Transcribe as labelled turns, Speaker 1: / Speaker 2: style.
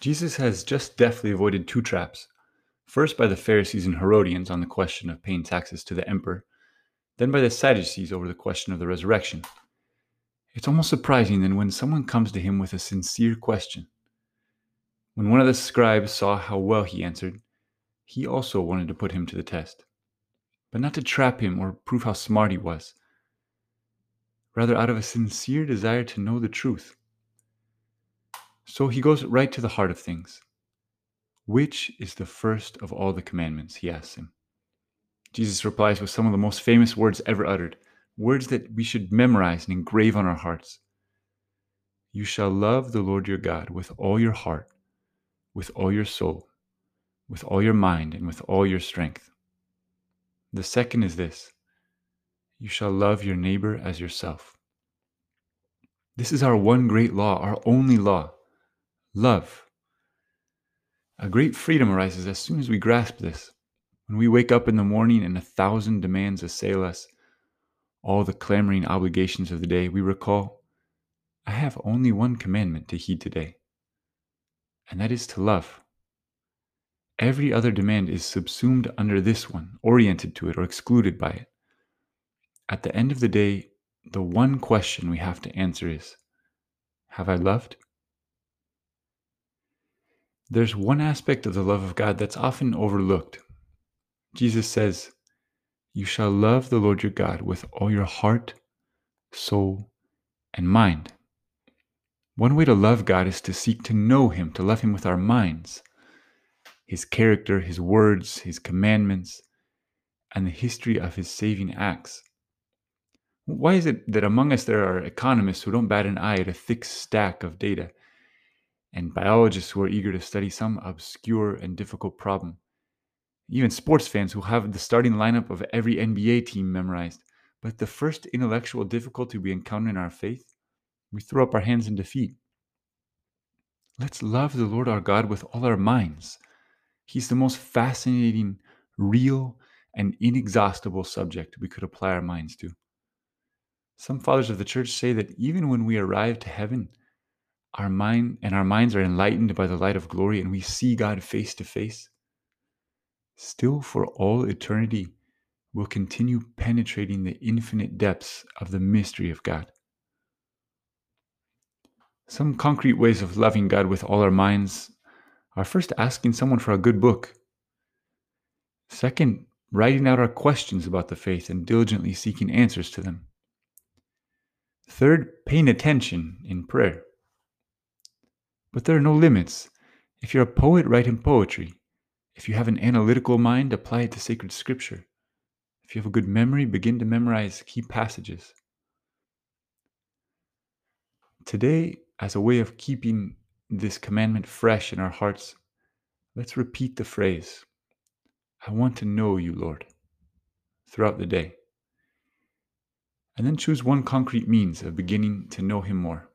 Speaker 1: Jesus has just deftly avoided two traps. First, by the Pharisees and Herodians on the question of paying taxes to the emperor, then by the Sadducees over the question of the resurrection. It's almost surprising then when someone comes to him with a sincere question. When one of the scribes saw how well he answered, he also wanted to put him to the test, but not to trap him or prove how smart he was, rather out of a sincere desire to know the truth. So he goes right to the heart of things. Which is the first of all the commandments? He asks him. Jesus replies with some of the most famous words ever uttered, words that we should memorize and engrave on our hearts. You shall love the Lord your God with all your heart, with all your soul, with all your mind, and with all your strength. The second is this you shall love your neighbor as yourself. This is our one great law, our only law love. A great freedom arises as soon as we grasp this. When we wake up in the morning and a thousand demands assail us, all the clamoring obligations of the day, we recall, I have only one commandment to heed today, and that is to love. Every other demand is subsumed under this one, oriented to it, or excluded by it. At the end of the day, the one question we have to answer is Have I loved? There's one aspect of the love of God that's often overlooked. Jesus says, You shall love the Lord your God with all your heart, soul, and mind. One way to love God is to seek to know Him, to love Him with our minds his character, his words, his commandments, and the history of his saving acts. Why is it that among us there are economists who don't bat an eye at a thick stack of data, and biologists who are eager to study some obscure and difficult problem? Even sports fans who have the starting lineup of every NBA team memorized. But the first intellectual difficulty we encounter in our faith, we throw up our hands in defeat. Let's love the Lord our God with all our minds He's the most fascinating, real, and inexhaustible subject we could apply our minds to. Some fathers of the church say that even when we arrive to heaven, our mind and our minds are enlightened by the light of glory and we see God face to face, still for all eternity we will continue penetrating the infinite depths of the mystery of God. Some concrete ways of loving God with all our minds are first asking someone for a good book. Second, writing out our questions about the faith and diligently seeking answers to them. Third, paying attention in prayer. But there are no limits. If you're a poet, write in poetry. If you have an analytical mind, apply it to sacred scripture. If you have a good memory, begin to memorize key passages. Today, as a way of keeping this commandment fresh in our hearts, let's repeat the phrase, I want to know you, Lord, throughout the day. And then choose one concrete means of beginning to know Him more.